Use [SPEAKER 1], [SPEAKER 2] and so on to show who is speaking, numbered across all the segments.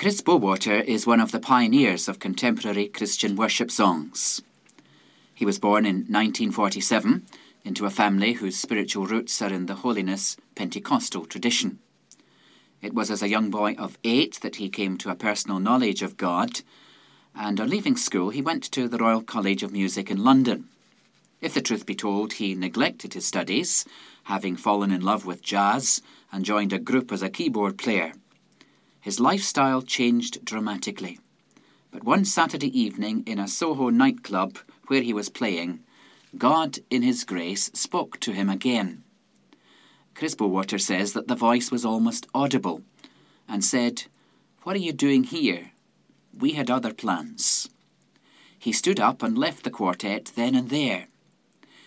[SPEAKER 1] Chris Bowater is one of the pioneers of contemporary Christian worship songs. He was born in 1947 into a family whose spiritual roots are in the holiness Pentecostal tradition. It was as a young boy of eight that he came to a personal knowledge of God, and on leaving school, he went to the Royal College of Music in London. If the truth be told, he neglected his studies, having fallen in love with jazz and joined a group as a keyboard player. His lifestyle changed dramatically. But one Saturday evening in a Soho nightclub where he was playing, God, in His grace, spoke to him again. Chris Bowater says that the voice was almost audible and said, What are you doing here? We had other plans. He stood up and left the quartet then and there.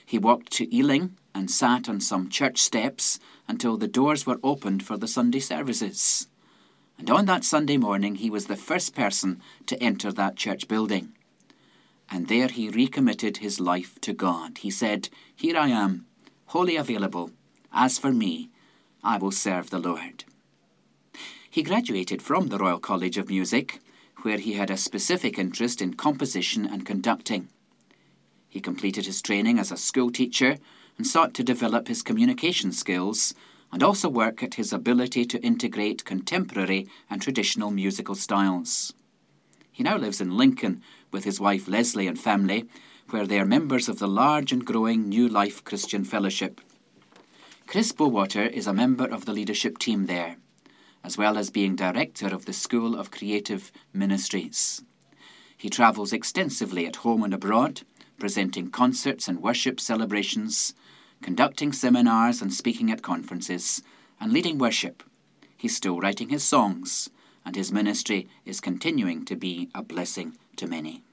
[SPEAKER 1] He walked to Ealing and sat on some church steps until the doors were opened for the Sunday services. And on that Sunday morning, he was the first person to enter that church building. And there he recommitted his life to God. He said, Here I am, wholly available. As for me, I will serve the Lord. He graduated from the Royal College of Music, where he had a specific interest in composition and conducting. He completed his training as a school teacher and sought to develop his communication skills and also work at his ability to integrate contemporary and traditional musical styles. He now lives in Lincoln with his wife Leslie and family, where they are members of the large and growing New Life Christian Fellowship. Chris Bowater is a member of the leadership team there, as well as being director of the School of Creative Ministries. He travels extensively at home and abroad, presenting concerts and worship celebrations, conducting seminars and speaking at conferences, and leading worship. He's still writing his songs, and his ministry is continuing to be a blessing to many.